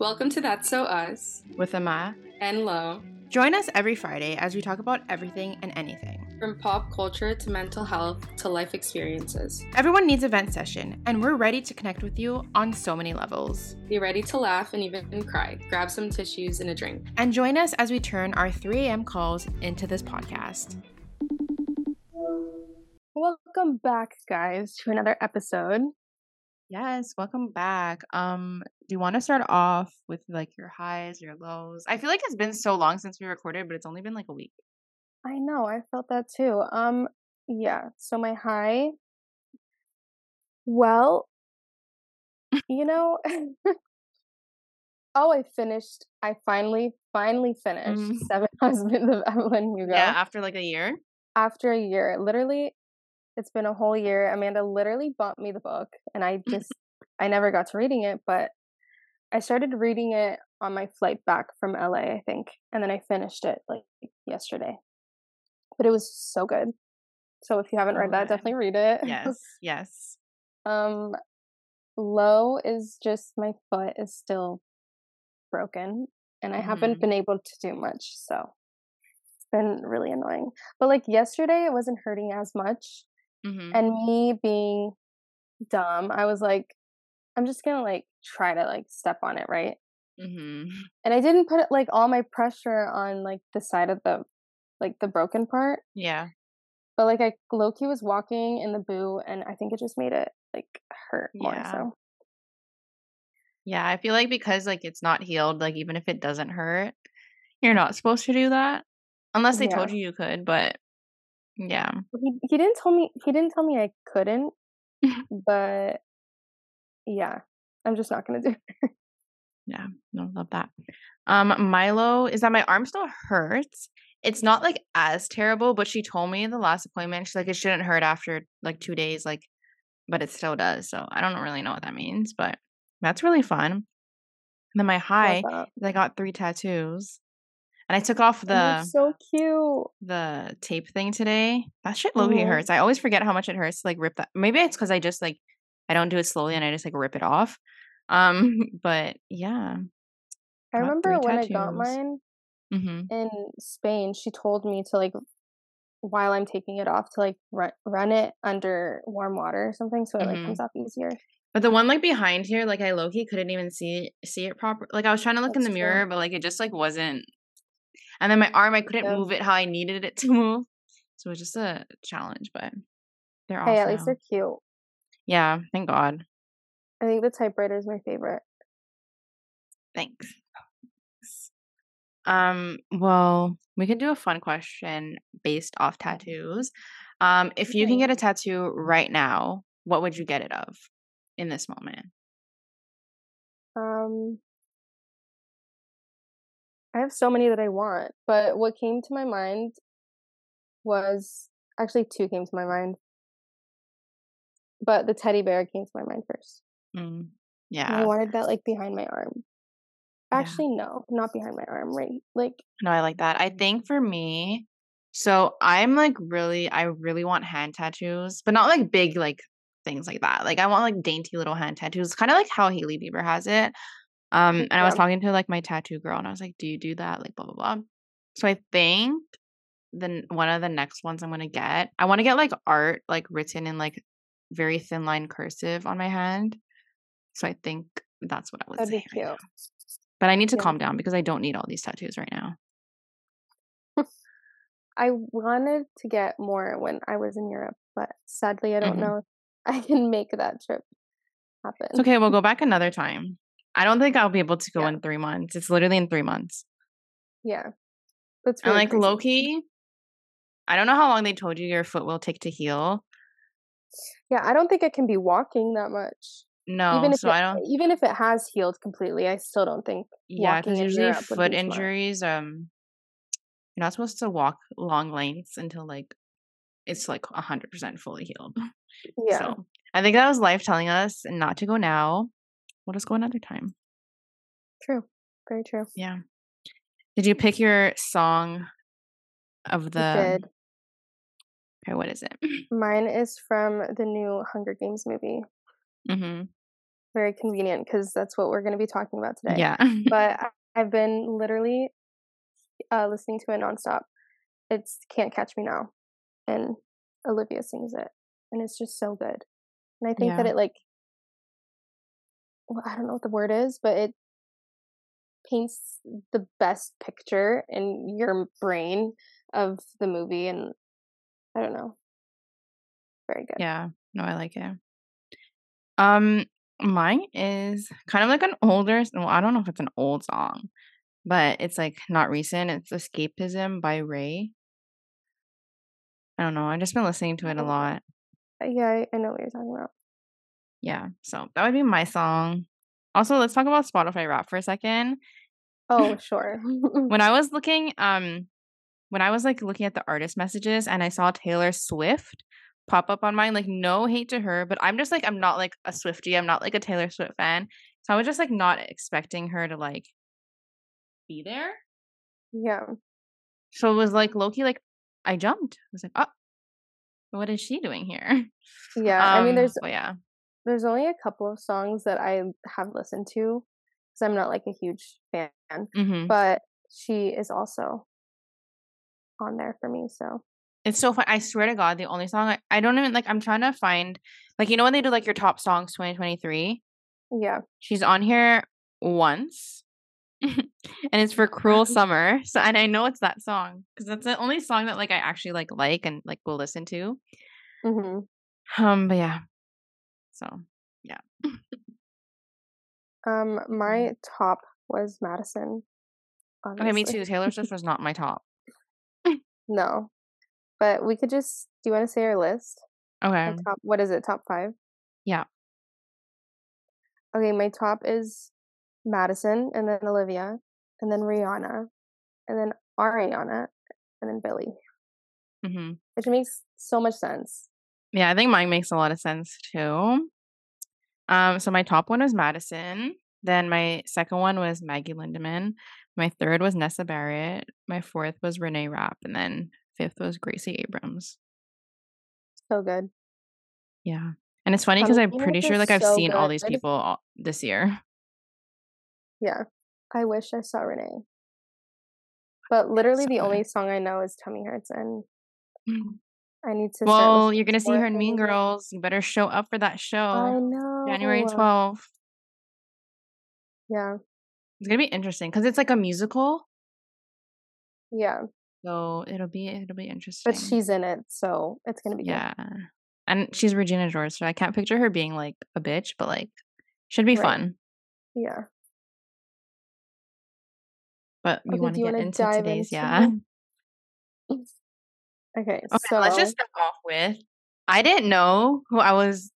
Welcome to That's So Us with Ama. and Lo. Join us every Friday as we talk about everything and anything. From pop culture to mental health to life experiences. Everyone needs a vent session, and we're ready to connect with you on so many levels. Be ready to laugh and even cry. Grab some tissues and a drink. And join us as we turn our 3 a.m. calls into this podcast. Welcome back, guys, to another episode. Yes, welcome back. Um, do you want to start off with like your highs, your lows? I feel like it's been so long since we recorded, but it's only been like a week. I know, I felt that too. Um, yeah, so my high, well, you know, oh, I finished, I finally, finally finished Mhm. Seven Husbands of Evelyn Hugo Yeah, after like a year. after a year. Literally, it's been a whole year. Amanda literally bought me the book, and I just, I never got to reading it, but I started reading it on my flight back from LA, I think, and then I finished it like yesterday. But it was so good. So if you haven't read that, definitely read it. Yes, yes. um, low is just my foot is still broken, and I haven't Mhm. been able to do much. So it's been really annoying. But like yesterday, it wasn't hurting as much, Mm-hmm. and me being dumb, I was like, I'm just gonna like try to like step on it, right? Mm-hmm. And I didn't put like all my pressure on like the side of the like the broken part, Yeah. but like I Loki was walking in the boo, and I think it just made it like hurt more. Yeah. So Yeah, I feel like because like it's not healed, like even if it doesn't hurt, you're not supposed to do that unless they Yeah. told you you could. But yeah, he he didn't tell me he didn't tell me I couldn't, but yeah, I'm just not gonna do. It. yeah, no, love that. Um, Milo is that my arm still hurts. It's not like as terrible, but she told me in the last appointment she's like it shouldn't hurt after like two days, like, but it still does. So I don't really know what that means, but that's really fun. And then my high, I got three tattoos, and I took off the so cute. the tape thing today. That shit low Mhm. hurts. I always forget how much it hurts to like rip that. Maybe it's because I just like I don't do it slowly and I just like rip it off. Um, but yeah. I Got remember when I got mine Mm-hmm. in Spain. She told me to like while I'm taking it off to like run run it under warm water or something, so it like Mhm. comes off easier. But the one like behind here, like I low key couldn't even see see it proper. Like I was trying to look in That's the true. mirror, but like it just like wasn't. And then my arm, I couldn't move it how I needed it to move. So it was just a challenge, but they're Hey, off at least they're cute. Yeah, thank God. I think the typewriter is my favorite. Thanks. Um, well, we could do a fun question based off tattoos. Um, if you can get a tattoo right now, what would you get it of in this moment? Um, I have so many that I want, but what came to my mind was actually two came to my mind, but the teddy bear came to my mind first. Mm, And yeah. I wanted that like behind my arm. Yeah. Actually, no, not behind my arm. Right, like No, I like that. I think for me, so I'm like really, I really want hand tattoos, but not like big like things like that. Like I want like dainty little hand tattoos, kind of like how Hailey Bieber has it. Um, and I was talking to like my tattoo girl, and I was like, "Do you do that?" Like blah blah blah. So I think then one of the next ones I'm gonna get, I want to get like art like written in like very thin line cursive on my hand. So I think that's what I would that'd say. be right. But I need to Yeah. calm down because I don't need all these tattoos right now. I wanted to get more when I was in Europe, but sadly, I don't Mhm. know if I can make that trip happen. It's okay. We'll go back another time. I don't think I'll be able to go Yeah. in three months. It's literally in three months. Yeah, that's And like crazy. Loki, I don't know how long they told you your foot will take to heal. Yeah, I don't think it can be walking that much. No, even if so it, I don't. even if it has healed completely, I still don't think Yeah, because usually Europe foot smart. injuries, um, you're not supposed to walk long lengths until like it's like hundred percent fully healed. Yeah, So I think that was life telling us not to go now. We'll just go another time. true, very true. Yeah. Did you pick your song of the? Okay, what is it? Mine is from the new Hunger Games movie. Mm-hmm. very convenient because that's what we're going to be talking about today. Yeah. but I've been literally uh, listening to it nonstop. It's "Can't Catch Me Now," and Olivia sings it, and it's just so good. And I think that it like, well, I don't know what the word is, but it paints the best picture in your brain of the movie, and I don't know, very good. Yeah. No, I like it. Um, mine is kind of like an older, well, I don't know if it's an old song, but it's like not recent. It's Escapism by RAYE. I don't know. I've just been listening to it a Oh. lot. Uh, Yeah, I know what you're talking about. Yeah. So that would be my song. Also, let's talk about Spotify rap for a second. Oh, sure. When I was looking, um, when I was like looking at the artist messages and I saw Taylor Swift pop up on mine, like no hate to her, but I'm just like I'm not like a Swiftie. I'm not like a Taylor Swift fan. So I was just like not expecting her to like be there. yeah. So it was like Loki, like I jumped. I was like, oh, what is she doing here? Yeah. I mean, Um, there's but yeah, there's only a couple of songs that I have listened to because I'm not like a huge fan, hmm but she is also on there for me. So it's so fun. I swear to God, the only song I, I don't even like. I'm trying to find like you know when they do like your top songs 2023. yeah, She's on here once. and it's for Cruel Summer. So and I know it's that song because that's the only song that like I actually like like and like will listen to. hmm Um but yeah. So yeah. um, my top was Madison. okay, me too. Taylor Swift was not my top. No, but we could just. Do you want to say our list? Okay. Our top. What is it? Top five. Yeah. Okay, my top is Madison, and then Olivia, and then Rihanna, and then Ariana, and then Billie, hmm which makes so much sense. Yeah, I think mine makes a lot of sense too. Um, so my top one was Madison. Then my second one was Maggie Lindemann. My third was Nessa Barrett. My fourth was Renee Rapp, and then fifth was Gracie Abrams. So good. Yeah, and it's funny because I'm pretty sure like I've so seen all these people all, this year. Yeah. I wish I saw Renee. But literally So the good. only song I know is Tummy Hurts and I need to Well, you're gonna see her in Mean. Girls. You better show up for that show. I know. January 12th. Yeah. It's gonna be interesting because it's like a musical, Yeah. so it'll be it'll be interesting. But she's in it, so it's gonna be good. Yeah. And she's Regina George, so I can't picture her being like a bitch, but like should be Right. fun. Yeah. But we Okay, want to get into today's, into yeah. Okay, Okay, so let's just start off with I didn't know who I was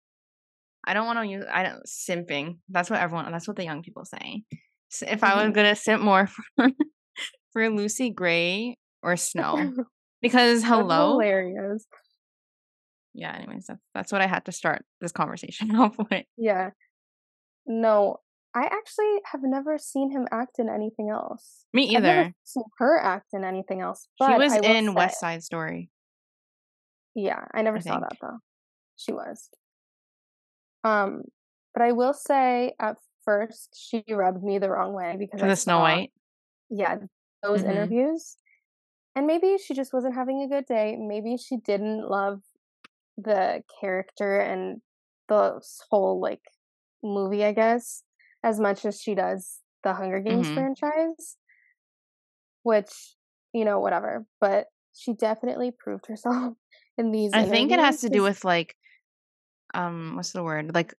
I don't want to use I don't simping. That's what everyone that's what the young people say. So if I was Mhm. gonna simp more for for Lucy Gray or Snow. Because That's hello. hilarious. Yeah, anyways, that's that's what I had to start this conversation off with. Yeah. No, I actually have never seen him act in anything else. Me I've never either. seen her act in anything else. She But was I in say- West Side Story. Yeah, I never I saw think. that though. She was. Um, but I will say at first she rubbed me the wrong way because I the Snow White. Yeah, those Mhm. interviews. And maybe she just wasn't having a good day. Maybe she didn't love the character and the whole like movie, I guess, as much as she does the Hunger Games Mhm. franchise. Which, you know, whatever. But she definitely proved herself in these I think it has to do with like um what's the word? Like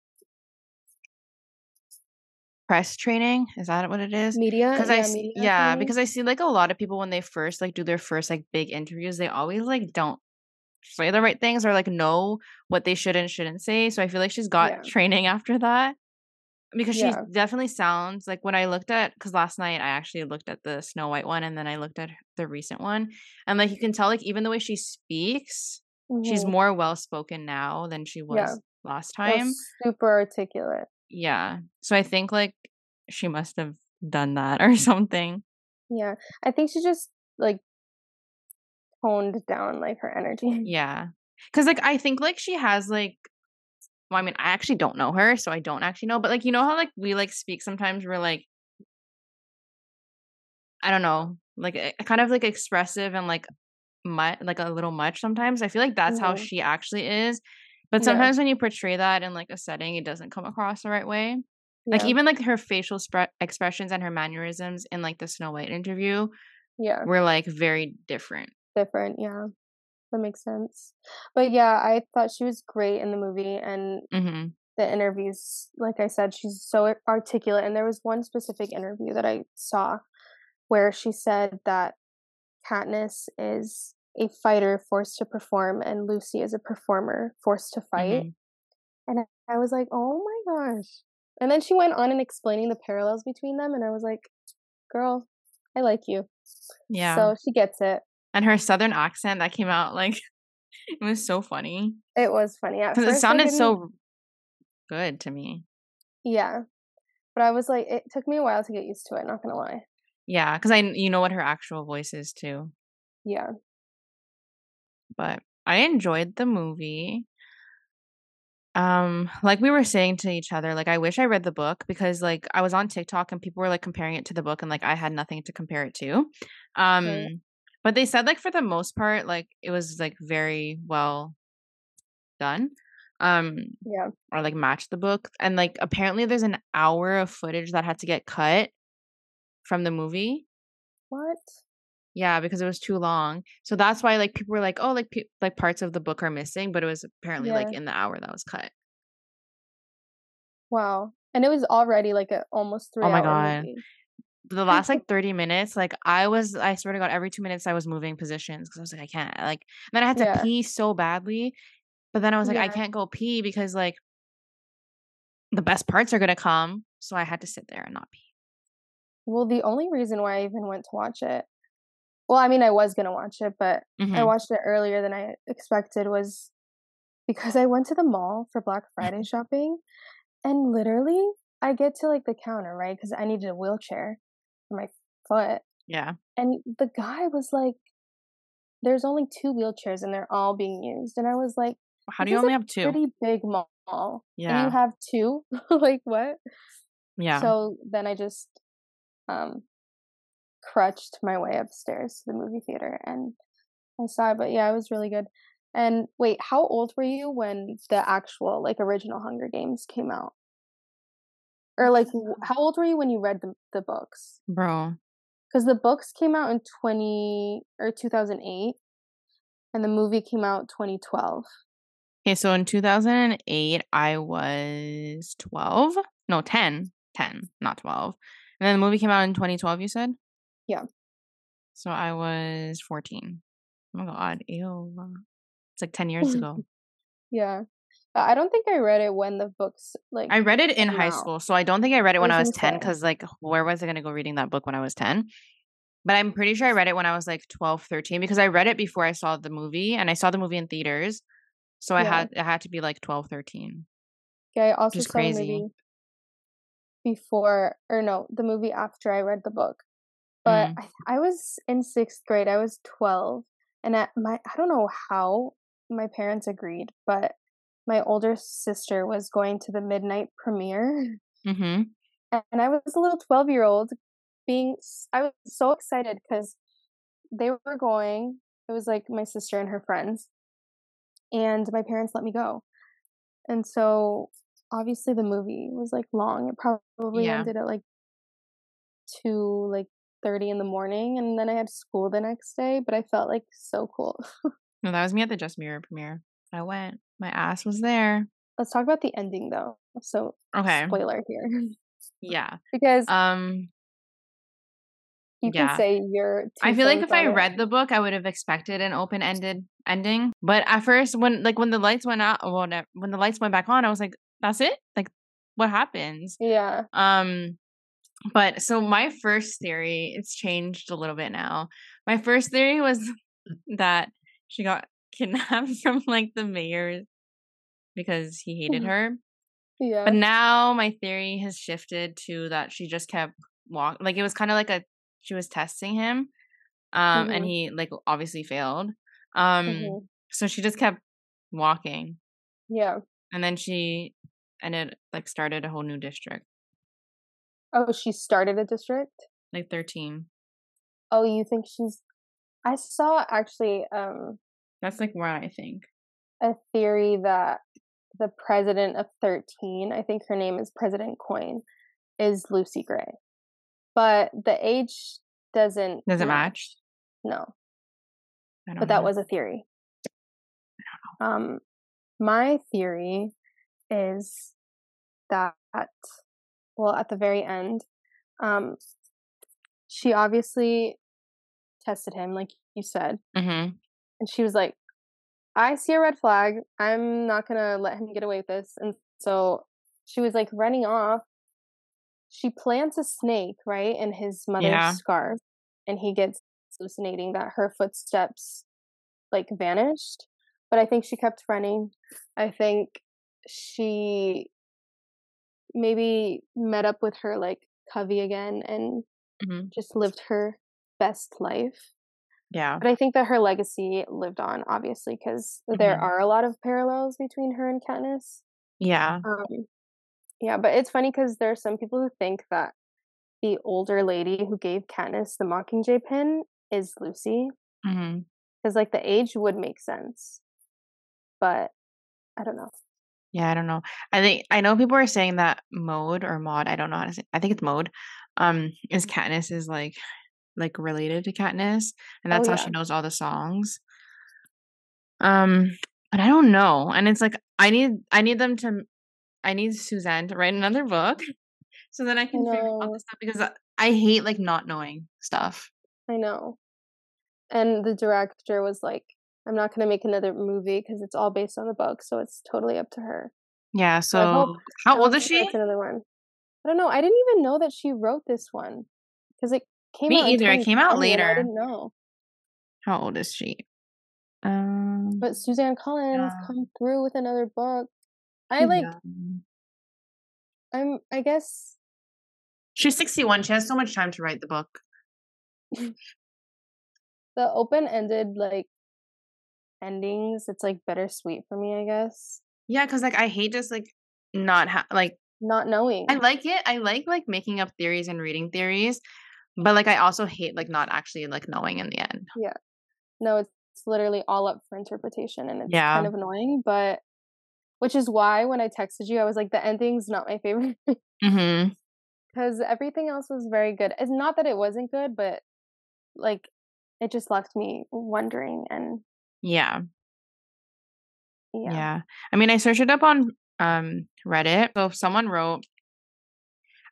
press training. Is that what it is? media. Because yeah, I see, media yeah, training. because I see like a lot of people when they first like do their first like big interviews, they always like don't say the right things or like know what they should and shouldn't say. So I feel like she's got Yeah. training after that. Because she Yeah. definitely sounds like when I looked at because last night I actually looked at the Snow White one and then I looked at the recent one and like you can tell like even the way she speaks, she's Mhm. more well spoken now than she was Yeah. last time. super articulate. Yeah. So I think like she must have done that or something. Yeah, I think she just like toned down like her energy. Yeah. Cuz like I think like she has like well, I mean, I actually don't know her, so I don't actually know. But like, you know how like we like speak sometimes. We're like, I don't know, like kind of like expressive and like much, like a little much. Sometimes I feel like that's how Mhm. she actually is. But Yeah. sometimes when you portray that in like a setting, it doesn't come across the right way. Like even like her facial spre- expressions and her mannerisms in like the Snow White interview Yeah. were like very different. Different. Yeah. That makes sense. But yeah, I thought she was great in the movie and hmm the interviews, like I said, she's so articulate. And there was one specific interview that I saw where she said that Katniss is a fighter forced to perform and Lucy is a performer forced to fight. Mhm. And I- I was like, oh my gosh. And then she went on and explaining the parallels between them. And I was like, girl, I like you. Yeah. So she gets it. and her southern accent that came out like it was so funny It was funny. Because it sounded so good to me. Yeah. But I was like, it took me a while to get used to it, not gonna lie. Yeah, because I you know what her actual voice is too. Yeah. But I enjoyed the movie. Um, like we were saying to each other, like I wish I read the book because like I was on TikTok and people were like comparing it to the book and like I had nothing to compare it to. Um, but they said like for the most part, like it was like very well done. Um, Yeah. or like matched the book. And like apparently there's an hour of footage that had to get cut from the movie. What? Yeah, because it was too long. So that's why like people were like, "Oh, like pe- like parts of the book are missing," but it was apparently like in the hour that was cut. Wow. And it was already like a almost three Oh my God. movie. The last like 30 minutes, like I was I swear to God, every 2 minutes I was moving positions because I was like I can't. Like then I had to Yeah. pee so badly. But then I was like I can't go pee because like the best parts are going to come, so I had to sit there and not pee. Well, the only reason why I even went to watch it, well, I mean, I was gonna watch it, but I Mhm. watched it earlier than I expected was because I went to the mall for Black Friday shopping, and literally I get to like the counter, right? Because I needed a wheelchair for my foot, Yeah. and the guy was like, "There's only two wheelchairs, and they're all being used," and I was like, How do you only have 2? pretty big mall, and Yeah. you have two? like what?" Yeah. So then I just um crutched my way upstairs to the movie theater and I saw it, but yeah, it was really good. And wait, how old were you when the actual like original Hunger Games came out? Or like how old were you when you read the the books? Bro. Cuz the books came out in 20 or 2008 and the movie came out 2012. Okay, so in 2008, I was 12. No, 10. 10, not 12. And then the movie came out in 2012, you said? Yeah. So I was 14. Oh my God. Ew. It's like 10 years ago. Yeah. I don't think I read it when the books like I read it in high out. school. So I don't think I read it I when was I was 10 because, like, where was I going to go reading that book when I was 10? But I'm pretty sure I read it when I was like 12, 13 because I read it before I saw the movie and I saw the movie in theaters. So I had it had to be like 12, 13. Okay, I also saw crazy. movie before, or no, the movie after I read the book. But Mm. I, I was in sixth grade. I was twelve, and at my I don't know how my parents agreed, but my older sister was going to the midnight premiere, Mm-hmm. and I was a little twelve year old, being i was so excited because they were going. It was like my sister and her friends, and my parents let me go, and so obviously the movie was like long. It probably Yeah. ended at like two like thirty in the morning, and then I had school the next day. But I felt like so cool. No, that was me at the Just Mirror premiere. I went. My ass was there. Let's talk about the ending though. So Okay. spoiler here Yeah. because Um you yeah. can say you're. I feel like if I it. read the book, I would have expected an open-ended ending. But at first when like when the lights went out well, when the lights went back on, I was like, that's it? Like what happens? yeah, Um but so my first theory, it's changed a little bit now. My first theory was that she got kidnapped from like the mayor because he hated her. yeah, But now my theory has shifted to that she just kept walk like it was kind of like a she was testing him. Um and Mhm. he like obviously failed. Um mhm, so she just kept walking. yeah. And then she and it like started a whole new district. Oh, she started a district? Like 13. Oh, you think she's I saw actually um That's like where I think. a theory that the president of 13, I think her name is President Coin, is Lucy Gray. But the age doesn't Does it match? No. I don't but that was a theory. Um, my theory is that, well, at the very end, um, she obviously tested him, like you said, Mhm. and she was like, "I see a red flag. I'm not gonna let him get away with this." And so she was like running off. She plants a snake right in his mother's Yeah. scarf, and he gets hallucinating that her footsteps like vanished. But I think she kept running. I think she maybe met up with her like Covey again and Mhm. just lived her best life. Yeah. But I think that her legacy lived on, obviously, because there Mhm. are a lot of parallels between her and Katniss. Yeah. Um, yeah, but it's funny because there are some people who think that the older lady who gave Katniss the Mockingjay pin is Lucy, because like the age would make sense, but I don't know. Yeah, I don't know. I think I know people are saying that mode or mod, I don't know how to say. I think it's mode. Um, is Katniss is like like related to Katniss, and Oh that's how she knows all the songs. Um, but I don't know. And it's like I need I need them to I need Suzanne to write another book so that I can figure out know, this stuff because I, I hate like not knowing stuff. I know. And the director was like, "I'm not gonna make another movie because it's all based on the book, so it's totally up to her." Yeah, So I hope how old is she another one. I don't know. I didn't even know that she wrote this one because it came Me out either. It came out 2020 and I later. didn't know. How old is she? Um, But Suzanne Collins yeah. come through with another book. I like. Yeah. I'm. I guess She's 61. She has so much time to write the book. the open-ended like endings. It's like bittersweet for me. I guess Yeah, because like I hate just like not ha- like not knowing. I like it. I like like making up theories and reading theories, but like I also hate like not actually like knowing in the end. Yeah. No, it's, it's literally all up for interpretation, and it's Yeah. kind of annoying. But which is why when I texted you, I was like, the ending's not my favorite. Mm-hmm. because everything else was very good. It's not that it wasn't good, but like it just left me wondering and Yeah. yeah. Yeah. I mean, I searched it up on um Reddit. So someone wrote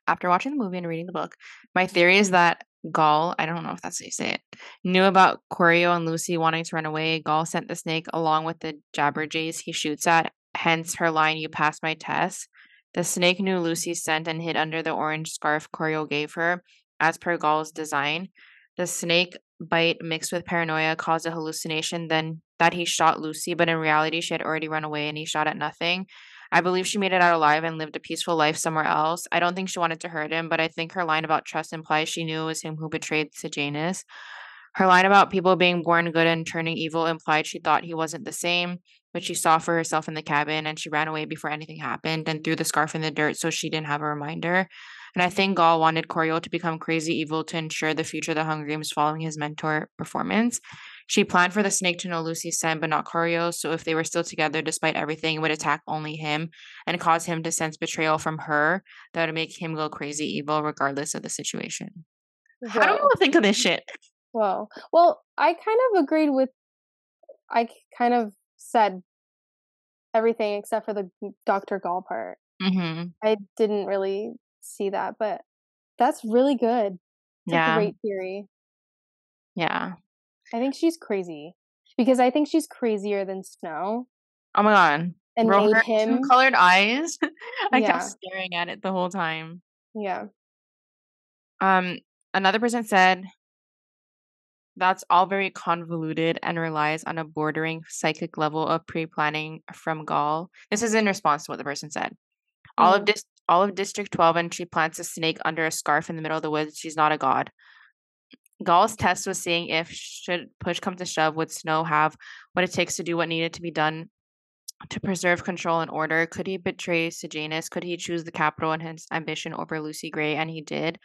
after watching the movie and reading the book, my theory is that Gaul, I don't know if that's how you say it, knew about Corio and Lucy wanting to run away. Gaul sent the snake along with the jabberjays he shoots at, hence her line, You passed my test. The snake knew Lucy's scent and hid under the orange scarf Corio gave her, as per Gaul's design. The snake bite mixed with paranoia caused a hallucination then that he shot Lucy, but in reality she had already run away and he shot at nothing. I believe she made it out alive and lived a peaceful life somewhere else. I don't think she wanted to hurt him, but I think her line about trust implies she knew it was him who betrayed Sejanus. Her line about people being born good and turning evil implied she thought he wasn't the same, which she saw for herself in the cabin, and she ran away before anything happened and threw the scarf in the dirt so she didn't have a reminder. And I think Gaul wanted Corio to become crazy evil to ensure the future of the Hunger Games following his mentor performance. She planned for the snake to know Lucy's scent, but not Corio, so if they were still together despite everything, it would attack only him and cause him to sense betrayal from her that would make him go crazy evil regardless of the situation. How do Whoa. people think of this shit? Whoa. Well, I kind of agreed with. I kind of said everything except for the Dr. Gaul part. Mm-hmm. I didn't really see that, but that's really good. It's a Yeah. great theory. Yeah. I think she's crazy because I think she's crazier than Snow Oh my god. and Bro, made him. colored eyes. I kept staring at it the whole time. yeah. Um, another person said that's all very convoluted and relies on a bordering psychic level of pre-planning from Gaul. This is in response to what the person said. All of Mhm. All of District 12 and she plants a snake under a scarf in the middle of the woods. She's not a god. Gaul's test was seeing if should push come to shove would Snow have what it takes to do what needed to be done to preserve control and order. Could he betray Sejanus? Could he choose the capital and his ambition over Lucy Gray? And he did.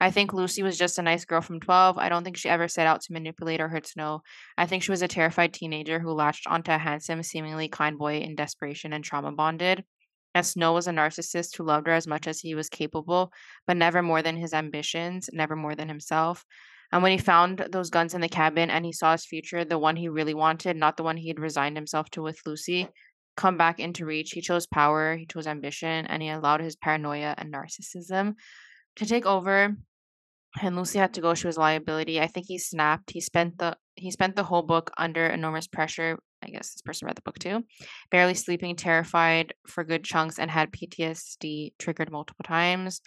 I think Lucy was just a nice girl from 12. I don't think she ever set out to manipulate or hurt Snow. I think she was a terrified teenager who latched onto a handsome, seemingly kind boy in desperation and trauma bonded. As Snow was a narcissist who loved her as much as he was capable, but never more than his ambitions, never more than himself. And when he found those guns in the cabin and he saw his future, the one he really wanted, not the one he had resigned himself to with Lucy, come back into reach, he chose power, he chose ambition, and he allowed his paranoia and narcissism to take over and Lucy had to go. She was liability. I think he snapped. He spent the he spent the whole book under enormous pressure. I guess this person read the book too. Barely sleeping, terrified for good chunks, and had PTSD triggered multiple times.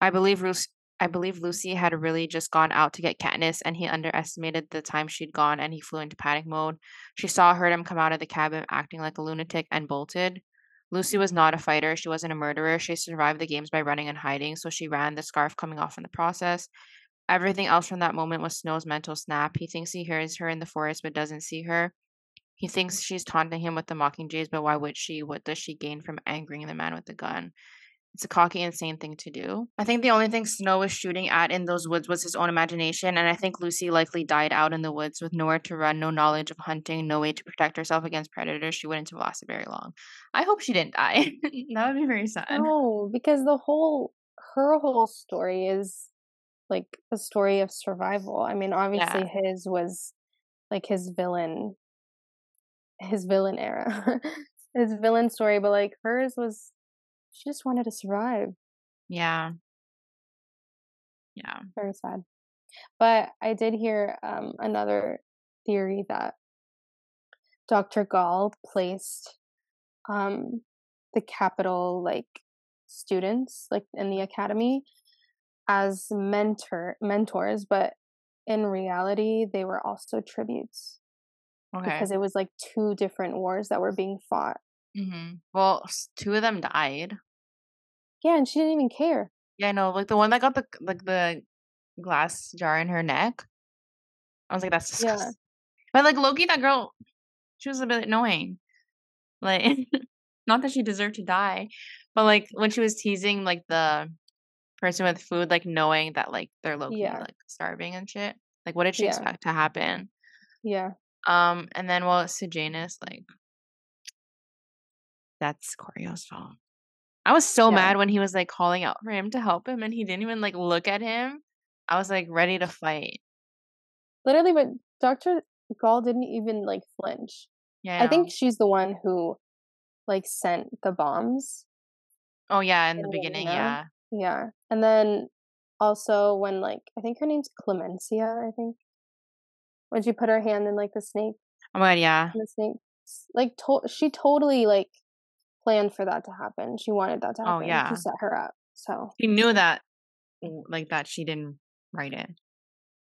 I believe Lucy. I believe Lucy had really just gone out to get Katniss, and he underestimated the time she'd gone, and he flew into panic mode. She saw heard him come out of the cabin acting like a lunatic and bolted. Lucy was not a fighter. She wasn't a murderer. She survived the games by running and hiding, so she ran, the scarf coming off in the process. Everything else from that moment was Snow's mental snap. He thinks he hears her in the forest but doesn't see her. He thinks she's taunting him with the mockingjays, but why would she? What does she gain from angering the man with the gun? It's a cocky, insane thing to do. I think the only thing Snow was shooting at in those woods was his own imagination, and I think Lucy likely died out in the woods with nowhere to run, no knowledge of hunting, no way to protect herself against predators. She wouldn't have lasted very long. I hope she didn't die. that would be very sad. No, because the whole her whole story is like a story of survival. I mean, obviously Yeah. his was like his villain his villain era. his villain story, but like hers was she just wanted to survive. Yeah. Yeah. Very sad. But I did hear um another theory that Dr. Gaul placed um the capital like students like in the academy as mentor mentors, but in reality they were also tributes Okay. because it was like two different wars that were being fought. hmm Well, two of them died. Yeah, and she didn't even care. Yeah, I know. Like the one that got the like the glass jar in her neck. I was like, that's Yeah. disgusting. But like Loki, that girl, she was a bit annoying. Like, not that she deserved to die, but like when she was teasing like the person with food, like knowing that like they're Loki, Yeah. like starving and shit. Like, what did she Yeah. expect to happen? Yeah. Um, and then well, Sejanus, like, that's Corio's fault. I was so Yeah. mad when he was like calling out for him to help him, and he didn't even like look at him. I was like ready to fight. Literally, but Dr. Gaul didn't even like flinch. Yeah, I think she's the one who like sent the bombs. Oh yeah, in the beginning, Yelena. yeah. Yeah. And then also when like I think her name's Clemensia, I think. When she put her hand in like the snake Oh my god, yeah. the snake like to- she totally like planned for that to happen. She wanted that to happen. Oh, happen yeah. to set her up. So He knew that, like that she didn't write it.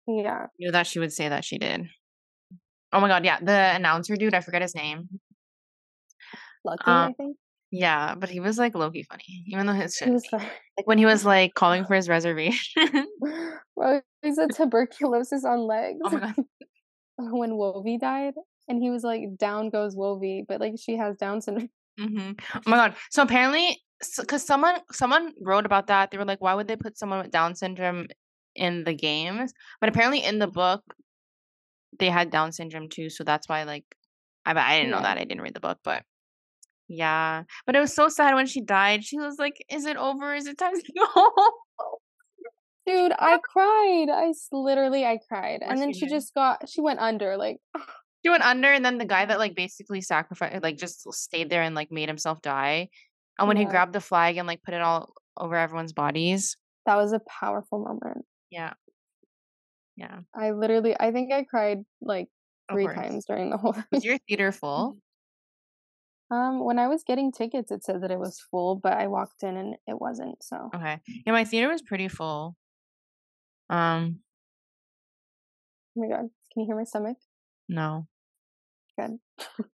yeah. Knew that she would say that she did. Oh my god, yeah. The announcer dude, I forget his name. Lucky, Um, I think. Yeah, but he was like Loki funny, even though his shit. Was. Like when he was like calling for his reservation. Bro, he's a tuberculosis on legs. oh my god. when Wovey died, and he was like, "Down goes Wovey," but like she has Down syndrome. hmm Oh my god. So apparently, because someone someone wrote about that, they were like, why would they put someone with Down syndrome in the games? But apparently, in the book, they had Down syndrome too. So that's why, like, I I didn't know Yeah. that. I didn't read the book, but yeah. But it was so sad when she died. She was like, "Is it over? Is it time to go?" Home?" Dude, I cried. i literally, I cried, and then she just got, she went under. Like, She went under, and then the guy that like basically sacrificed, like just stayed there and like made himself die. And when he grabbed the flag and like put it all over everyone's bodies, that was a powerful moment. yeah, yeah. I literally, I think I cried like three times during the whole. Was your theater full? Um, when I was getting tickets, it said that it was full, but I walked in and it wasn't. So Okay. Yeah, my theater was pretty full. Um, oh my god, can you hear my stomach? no. Good.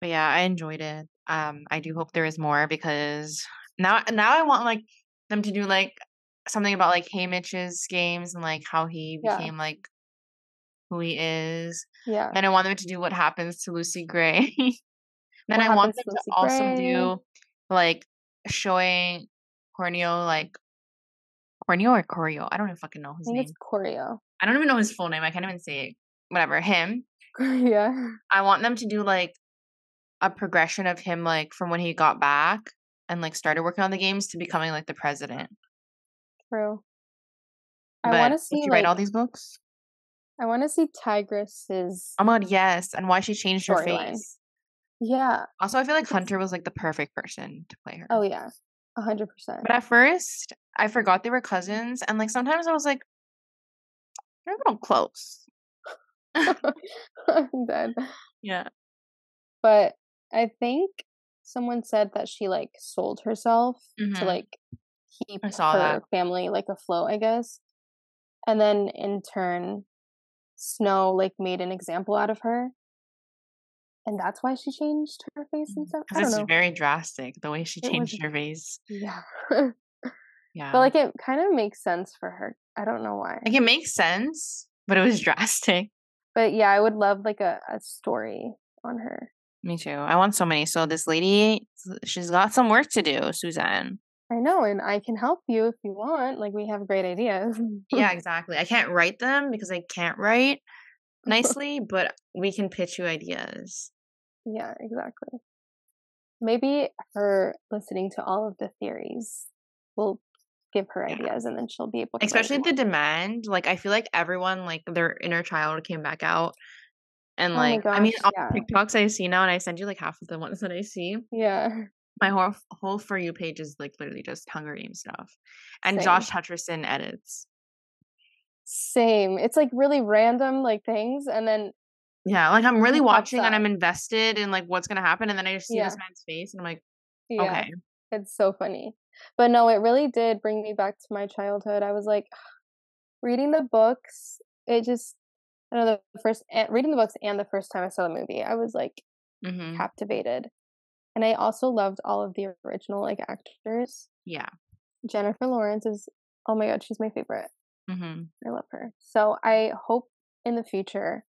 But yeah, I enjoyed it. Um, I do hope there is more because now now I want like them to do like something about like Haymitch's games and like how he Yeah. became like who he is. Yeah, And I want them to do what happens to Lucy Gray. Then What I want them to to also do like showing Corneo like Corneo or Corio. I don't even fucking know I his think name. it's Choreo. I don't even know his full name. I can't even say it. Whatever. Him. yeah. I want them to do like a progression of him like from when he got back and like started working on the games to becoming like the president. True. I want to see you like write all these books? I want to see Tigris's Oh my god, yes. And why she changed her face. yeah. Also, I feel like Hunter was like the perfect person to play her. Oh yeah, a hundred percent. But at first, I forgot they were cousins, and like sometimes I was like, they're a little close. I'm dead. Yeah. But I think someone said that she like sold herself to Mhm. like keep saw her that. family like afloat, I guess. And then in turn, Snow like made an example out of her. And that's why she changed her face and mm, stuff. I Because it's know. very drastic the way she It was- changed her face. Yeah. Yeah. but like it kind of makes sense for her. I don't know why. like it makes sense, but it was drastic. But yeah, I would love like a, a story on her. Me too. I want so many. So this lady, she's got some work to do, Suzanne. I know, and I can help you if you want. Like we have great ideas. Yeah, exactly. I can't write them because I can't write nicely, but we can pitch you ideas. yeah, exactly. Maybe her listening to all of the theories will give her Yeah. ideas, and then she'll be able to. Especially the demand. Like I feel like everyone, like their inner child came back out. And Oh like I mean all yeah. the TikToks I see now and I send you like half of the ones that I see. Yeah, My whole whole for you page is like literally just Hunger Games stuff. And Same. Josh Hutcherson edits. Same. It's like really random like things, and then Yeah, like I'm really watching and. I'm invested in like what's gonna happen, and then I just see this man's face and I'm like, yeah, okay. it's so funny. But no, it really did bring me back to my childhood. I was like, reading the books. It just, I know the first eh, reading the books and the first time I saw the movie, I was like hmm captivated. And I also loved all of the original like actors. Yeah. Jennifer Lawrence is oh my god, she's my favorite. Hmm I love her. So I hope in the future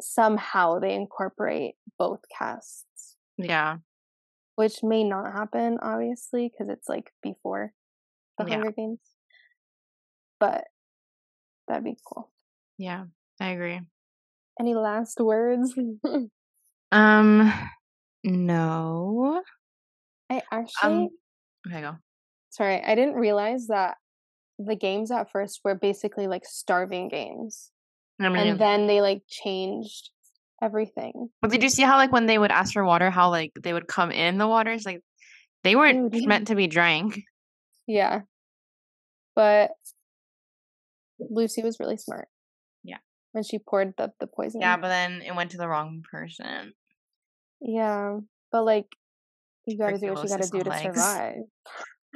somehow they incorporate both casts, Yeah. which may not happen obviously because it's like before the Yeah. Hunger Games. But that'd be cool. Yeah. I agree. Any last words? Um no. I actually Um okay go. sorry, I didn't realize that the games at first were basically like starving games. I mean and then they like changed everything. but did you see how like when they would ask for water, how like they would come in the waters? Like they weren't Dude. meant to be drank. Yeah. But Lucy was really smart. Yeah. When she poured the, the poison. Yeah, but then it went to the wrong person. Yeah. But like you gotta do what you gotta do to legs. survive.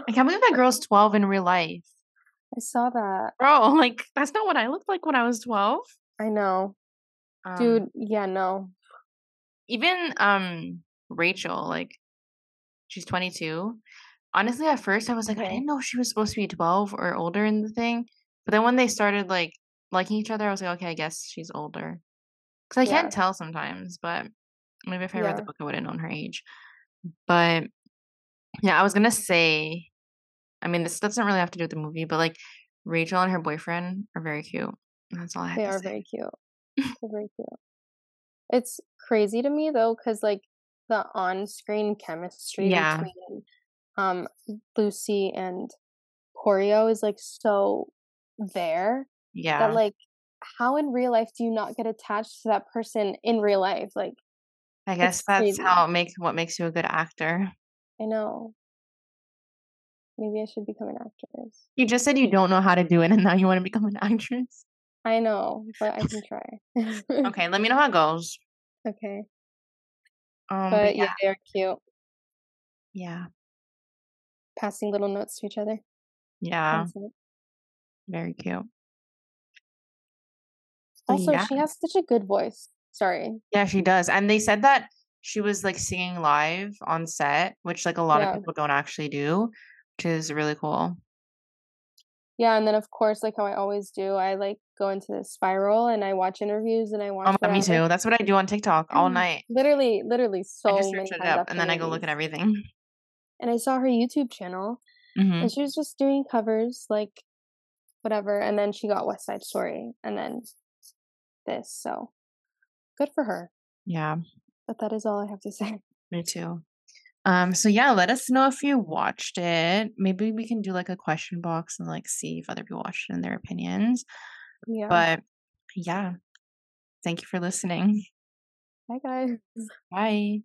I can't believe that girl's 12 in real life. I saw that. Bro, like that's not what I looked like when I was 12. I know. Um, Dude, yeah, no. even um Rachel, like she's 22. Honestly, at first I was like, I didn't know she was supposed to be 12 or older in the thing. But then when they started like liking each other, I was like, okay, I guess she's older. Because I Yeah. can't tell sometimes, but maybe if I read the book, I would have known her age. But yeah, I was gonna say, I mean, this doesn't really have to do with the movie, but like Rachel and her boyfriend are very cute. That's all I have to say. They are say. very cute. They're very cute. It's crazy to me though, because like the on-screen chemistry Yeah. between um Lucy and Choreo is like so there Yeah. that like how in real life do you not get attached to that person in real life? Like I guess that's crazy. how it makes what makes you a good actor. I know. Maybe I should become an actress. You just said you don't know how to do it, and now you want to become an actress. I know, but I can try. Okay, let me know how it goes. okay. Um, But but yeah, yeah, they are cute. yeah, Passing little notes to each other. yeah, very cute. Also, yeah, she has such a good voice. Sorry. yeah, she does. And they said that she was like singing live on set, which like a lot Yeah. of people don't actually do, which is really cool. yeah, and then of course, like how I always do, I like go into the spiral and I watch interviews and I watch. Oh my god, me too. That's what I do on TikTok all night. Literally, literally, so I just search it up and then I go look at everything. And I saw her YouTube channel, hmm and she was just doing covers, like whatever. And then she got West Side Story, and then this. So good for her. Yeah, But that is all I have to say. me too. Um, so yeah, let us know if you watched it. Maybe we can do like a question box and like see if other people watched it and their opinions. Yeah. But yeah, thank you for listening. Bye, guys. Bye.